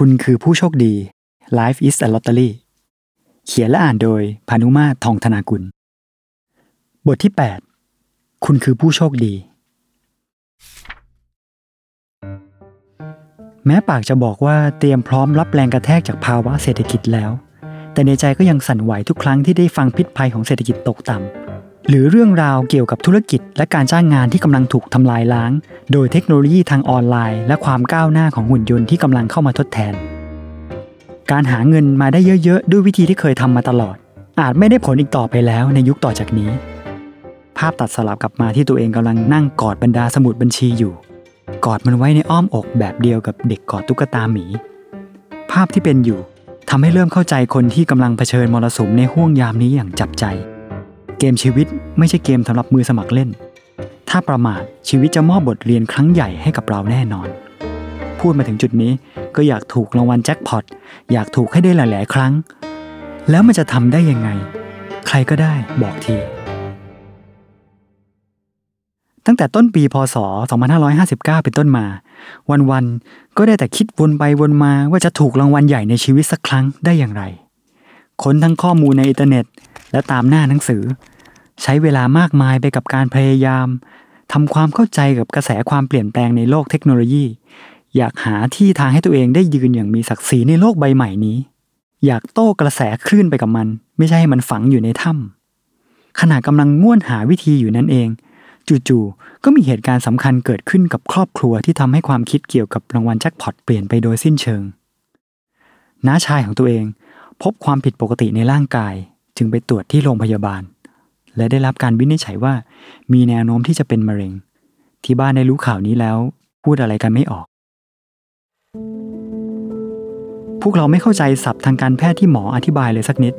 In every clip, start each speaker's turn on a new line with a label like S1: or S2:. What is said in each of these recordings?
S1: คุณคือผู้โชคดี Life is a Lottery เขียนและอ่านโดยพานุมาทองธนากุล บทที่ 8 คุณคือผู้โชคดี แม้ปากจะบอกว่าเตรียมพร้อมรับแรงกระแทกจากภาวะเศรษฐกิจแล้ว แต่ในใจก็ยังสั่นไหวทุกครั้งที่ได้ฟังพิษภัยของเศรษฐกิจตกต่ำ หรือเรื่องราวเกี่ยวกับธุรกิจ และการจ้างงานที่กำลังถูกทำลายล้าง โดยเทคโนโลยีทางออนไลน์ และความก้าวหน้าของหุ่นยนต์ที่กำลังเข้ามาทดแทน การหาเงินมาได้เยอะๆ ด้วยวิธีที่เคยทำมาตลอด อาจไม่ได้ผลอีกต่อไปแล้วในยุคต่อจากนี้ ภาพตัดสลับกลับมาที่ตัวเองกำลังนั่งกอดบรรดาสมุดบัญชีอยู่ กอดมันไว้ในอ้อมอกแบบเดียวกับเด็กกอดตุ๊กตาหมี ภาพที่เป็นอยู่ทำให้เริ่มเข้าใจคนที่กำลังเผชิญมรสุมในห่วงยามนี้อย่างจับใจ เกมชีวิตไม่ใช่เกมสำหรับมือสมัครเล่น ถ้าประมาทชีวิตจะมอบบทเรียนครั้งใหญ่ให้กับเราแน่นอน พูดมาถึงจุดนี้ก็อยากถูกรางวัลแจ็คพอตอยากถูกให้ได้หลาย ๆ ครั้ง แล้วมันจะทำได้ยังไง ใครก็ได้บอกทีตั้งแต่ต้นปีพศ 2559 เป็นต้นมา วันๆ ก็ได้แต่คิดวนไปวนมาว่าจะถูกรางวัลใหญ่ในชีวิตสักครั้งได้อย่างไร ค้นทั้งข้อมูลในอินเทอร์เน็ต และตามหน้าหนังสือ ใช้เวลามากมายไปกับการพยายามทำความเข้าใจกับกระแสความเปลี่ยนแปลงในโลกเทคโนโลยี อยากหาที่ทางให้ตัวเองได้ยืนอย่างมีศักดิ์ศรีในโลกใบใหม่นี้ อยากโต้กระแสคลื่นไปกับมัน ไม่ใช่ให้มันฝังอยู่ในถ้ำขณะกำลังง่วนหาวิธีอยู่นั่นเองจู่ๆ ก็มีเหตุการณ์สำคัญเกิดขึ้นกับครอบครัวที่ทำให้ความคิดเกี่ยวกับรางวัลแจ็คพอตเปลี่ยนไปโดยสิ้นเชิง น้าชายของตัวเอง พบความผิดปกติในร่างกาย จึงไปตรวจที่โรงพยาบาล และได้รับการวินิจฉัยว่า มีแนวโน้มที่จะเป็นมะเร็ง ที่บ้านได้รู้ข่าวนี้แล้ว พูดอะไรกันไม่ออก พวกเราไม่เข้าใจศัพท์ทางการแพทย์ที่หมออธิบายเลยสักนิด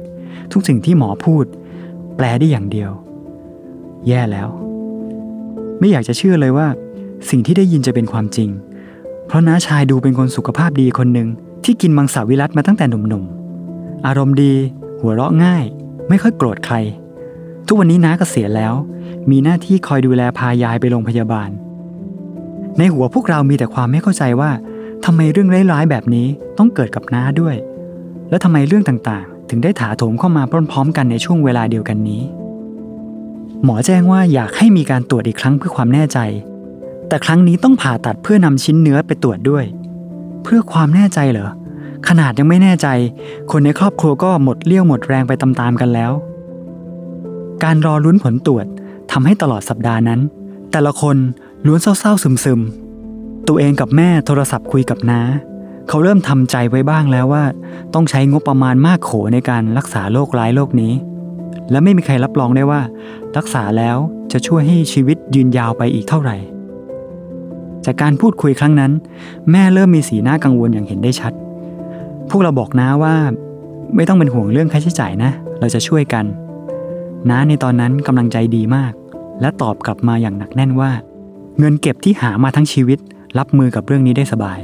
S1: ทุกสิ่งที่หมอพูด แปลได้อย่างเดียว แย่แล้ว ไม่อยากจะเชื่อเลยว่า สิ่งที่ได้ยินจะเป็นความจริง เพราะน้าชายดูเป็นคนสุขภาพดีคนหนึ่งที่กินมังสวิรัตมาตั้งแต่หนุ่มๆ อารมณ์ดี หัวเราะง่าย ไม่ค่อยโกรธใคร ทุกวันนี้น้าก็เสียแล้ว มีหน้าที่คอยดูแลพายายไปโรงพยาบาล ในหัวพวกเรามีแต่ความไม่เข้าใจว่าทำไมเรื่องร้ายๆแบบนี้ต้องเกิดกับน้าด้วย และทำไมเรื่องต่างๆ ถึงได้ถาโถมเข้ามาพร้อมๆ กันในช่วงเวลาเดียวกันนี้ หมอแจ้งว่าอยากให้มีการตรวจอีกครั้งเพื่อความแน่ใจ แต่ครั้งนี้ต้องผ่าตัดเพื่อนำชิ้นเนื้อไปตรวจด้วย เพื่อความแน่ใจเหรอ ขนาดยังไม่แน่ใจ คนในครอบครัวก็หมดเลี้ยวหมดแรงไปตามๆกันแล้ว การรอลุ้นผลตรวจทำให้ตลอดสัปดาห์นั้น แต่ละคนล้วนเศร้าๆซึมๆ ตัวเองกับแม่โทรศัพท์คุยกับน้า เขาเริ่มทำใจไว้บ้างแล้วว่า ต้องใช้งบประมาณมากโขในการรักษาโรคร้ายโรคนี้ และไม่มีใครรับรองได้ว่า รักษาแล้วจะช่วยให้ชีวิตยืนยาวไปอีกเท่าไหร่ จากการพูดคุยครั้งนั้น แม่เริ่มมีสีหน้ากังวลอย่างเห็นได้ชัด พวกเราบอกน้าว่า ไม่ต้องเป็นห่วงเรื่องค่าใช้จ่ายนะ เราจะช่วยกัน น้าในตอนนั้นกำลังใจดีมาก และตอบกลับมาอย่างหนักแน่นว่า เงินเก็บที่หามาทั้งชีวิต รับมือกับเรื่องนี้ได้สบาย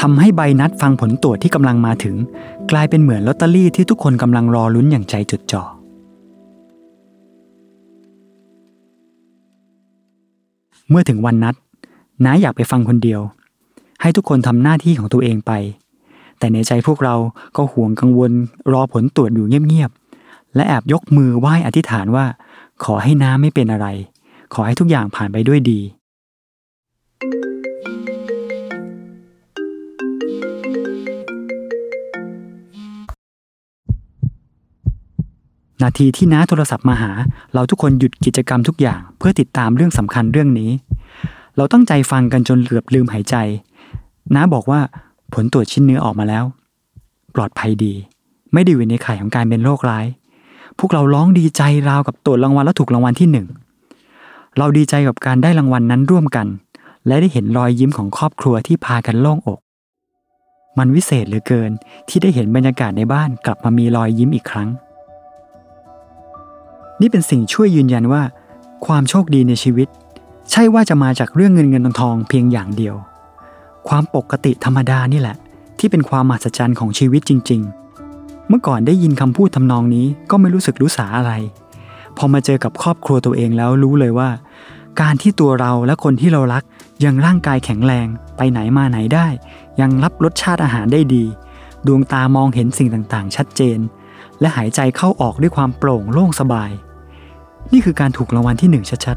S1: ทำให้ใบนัดฟังผลตรวจที่กำลังมาถึง กลายเป็นเหมือนลอตเตอรี่ที่ทุกคนกำลังรอลุ้นอย่างใจจดจ่อเมื่อถึงวันนัดน้าอยากไปฟังคนเดียว ให้ทุกคนทำหน้าที่ของตัวเองไป แต่ในใจพวกเราก็ห่วงกังวลรอผลตรวจอยู่เงียบๆ และแอบยกมือไหว้อธิษฐานว่า ขอให้น้าไม่เป็นอะไร ขอให้ทุกอย่างผ่านไปด้วยดี นาทีที่น้าโทรศัพท์มาหา เราทุกคนหยุดกิจกรรมทุกอย่าง เพื่อติดตามเรื่องสำคัญเรื่องนี้ เราตั้งใจฟังกันจนเกือบลืมหายใจน้าบอกว่า ผลตรวจชิ้นเนื้อออกมาแล้ว ปลอดภัยดี ไม่ได้อยู่ในข่ายของการเป็นโรคร้าย พวกเราร้องดีใจราวกับตรวจรางวัลแล้วถูกรางวัลที่หนึ่งเราดีใจกับการได้รางวัลนั้นร่วมกัน และได้เห็นรอยยิ้มของครอบครัวที่พากันโล่งอก มันวิเศษเหลือเกินที่ได้เห็นบรรยากาศในบ้านกลับมามีรอยยิ้มอีกครั้ง นี่เป็นสิ่งช่วยยืนยันว่า ความโชคดีในชีวิต ใช่ว่าจะมาจากเรื่องเงินเงินทองทองเพียงอย่างเดียว ความปกติธรรมดานี่แหละ ที่เป็นความมหัศจรรย์ของชีวิตจริง ๆ เมื่อก่อนได้ยินคำพูดทำนองนี้ก็ไม่รู้สึกรู้สาอะไร พอมาเจอกับครอบครัวตัวเองแล้วรู้เลยว่า การที่ตัวเราและคนที่เรารักยังร่างกายแข็งแรงไปไหนมาไหนได้ ยังรับรสชาติอาหารได้ดี ดวงตามองเห็นสิ่งต่างๆ ชัดเจน และหายใจเข้าออกด้วยความโปร่งโล่งสบาย นี่คือการถูกรางวัลที่หนึ่งชัด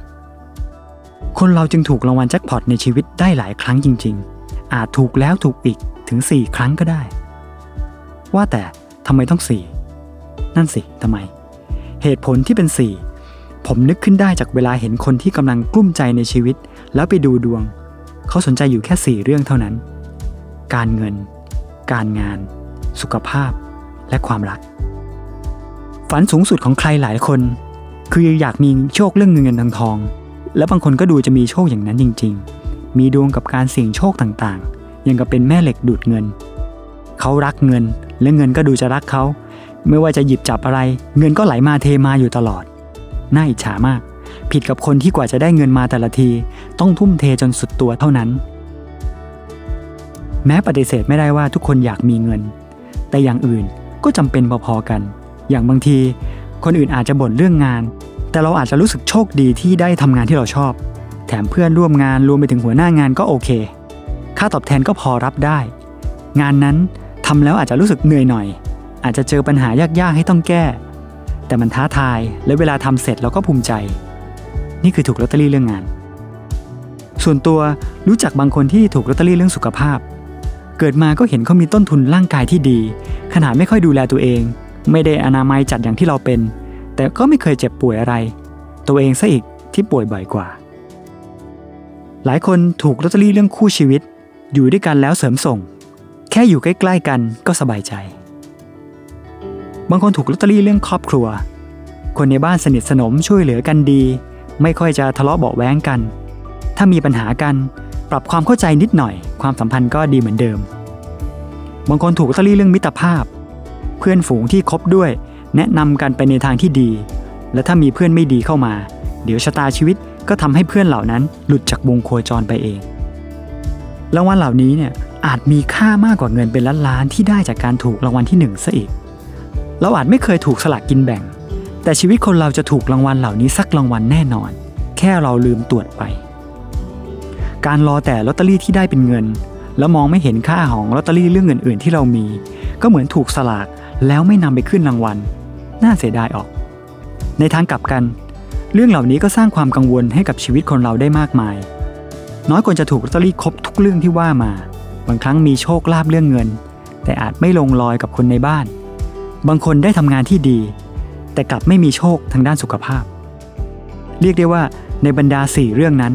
S1: ๆคนเราจึงถูกรางวัลแจ็คพอตในชีวิตได้หลายครั้งจริง ๆ อาจถูกแล้วถูกอีกถึง 4 ครั้งก็ได้ ว่าแต่ทำไมต้อง 4 นั่นสิทำไม เหตุผลที่เป็น 4 ผมนึกขึ้นได้จากเวลาเห็นคนที่กำลังกลุ้มใจในชีวิต แล้วไปดูดวง เขาสนใจอยู่แค่ 4 เรื่องเท่านั้น การเงิน การงาน สุขภาพ และความรัก ฝันสูงสุดของใครหลายคน คืออยากมีโชคเรื่องเงินเงินทองทอง แล้วบางคนก็ดูจะมีโชคอย่างนั้นจริง ๆ มีดวงกับการเสี่ยงโชคต่างๆ ยังกับเป็นแม่เหล็กดูดเงิน เขารักเงิน และเงินก็ดูจะรักเขา ไม่ว่าจะหยิบจับอะไร เงินก็ไหลมาเทมาอยู่ตลอด น่าอิจฉามาก ผิดกับคนที่กว่าจะได้เงินมาแต่ละที ต้องทุ่มเทจนสุดตัวเท่านั้น แม้ปฏิเสธไม่ได้ว่าทุกคนอยากมีเงิน แต่อย่างอื่นก็จำเป็นพอๆกัน อย่างบางที คนอื่นอาจจะบ่นเรื่องงาน แต่เราอาจจะรู้สึกโชคดีที่ได้ทำงานที่เราชอบ แถมเพื่อนร่วมงานรวมไปถึงหัวหน้างานก็โอเค ค่าตอบแทนก็พอรับได้ งานนั้นทำแล้วอาจจะรู้สึกเหนื่อยหน่อย อาจจะเจอปัญหายากๆให้ต้องแก้ แต่มันท้าทายและเวลาทำเสร็จเราก็ภูมิใจ นี่คือถูกลอตเตอรี่เรื่องงาน ส่วนตัวรู้จักบางคนที่ถูกลอตเตอรี่เรื่องสุขภาพ เกิดมาก็เห็นเขามีต้นทุนร่างกายที่ดี ขนาดไม่ค่อยดูแลตัวเอง ไม่ได้อนามัยจัดอย่างที่เราเป็น แต่ก็ไม่เคยเจ็บป่วยอะไร ตัวเองซะอีกที่ป่วยบ่อยกว่า หลายคนถูกลอตเตอรี่เรื่องคู่ชีวิต อยู่ด้วยกันแล้วเสริมส่ง แค่อยู่ใกล้ๆกันก็สบายใจ บางคนถูกลอตเตอรี่เรื่องครอบครัว คนในบ้านสนิทสนมช่วยเหลือกันดี ไม่ค่อยจะทะเลาะเบาแว้งกัน ถ้ามีปัญหากันปรับความเข้าใจนิดหน่อย ความสัมพันธ์ก็ดีเหมือนเดิม บางคนถูกลอตเตอรี่เรื่องมิตรภาพ เพื่อนฝูงที่คบด้วย แนะนำกันไปในทางที่ดี และถ้ามีเพื่อนไม่ดีเข้ามา เดี๋ยวชะตาชีวิต ก็ทำให้เพื่อนเหล่านั้นหลุดจากวงโคจรไปเองรางวัลเหล่านี้เนี่ยอาจมีค่ามากกว่าเงินเป็นล้านๆที่ได้จากการถูกรางวัลที่หนึ่งซะอีกเราอาจไม่เคยถูกสลากกินแบ่ง แต่ชีวิตคนเราจะถูกรางวัลเหล่านี้สักรางวัลแน่นอน แค่เราลืมตรวจไป การรอแต่ลอตเตอรี่ที่ได้เป็นเงิน แล้วมองไม่เห็นค่าของลอตเตอรี่เรื่องอื่นๆที่เรามี ก็เหมือนถูกสลากแล้วไม่นำไปขึ้นรางวัล น่าเสียดายออก ในทางกลับกัน เรื่องเหล่านี้ก็สร้างความกังวลให้กับชีวิตคนเราได้มากมาย น้อยคนจะถูกลอตเตอรี่ครบทุกเรื่องที่ว่ามา บางครั้งมีโชคลาภเรื่องเงิน แต่อาจไม่ลงรอยกับคนในบ้าน บางคนได้ทำงานที่ดี แต่กลับไม่มีโชคทางด้านสุขภาพ เรียกได้ว่าในบรรดาสี่เรื่องนั้น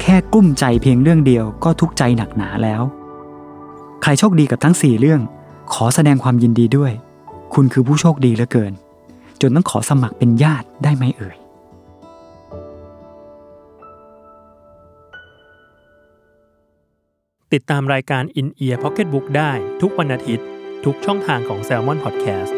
S1: แค่กุ้มใจเพียงเรื่องเดียวก็ทุกใจหนักหนาแล้ว ใครโชคดีกับทั้งสี่เรื่อง ขอแสดงความยินดีด้วย คุณคือผู้โชคดีเหลือเกิน จนต้องขอสมัครเป็นญาติได้ไหมเอ่ย
S2: ติดตามรายการ In Ear Pocket Book ได้ทุกวันอาทิตย์ ทุกช่องทางของ Salmon Podcast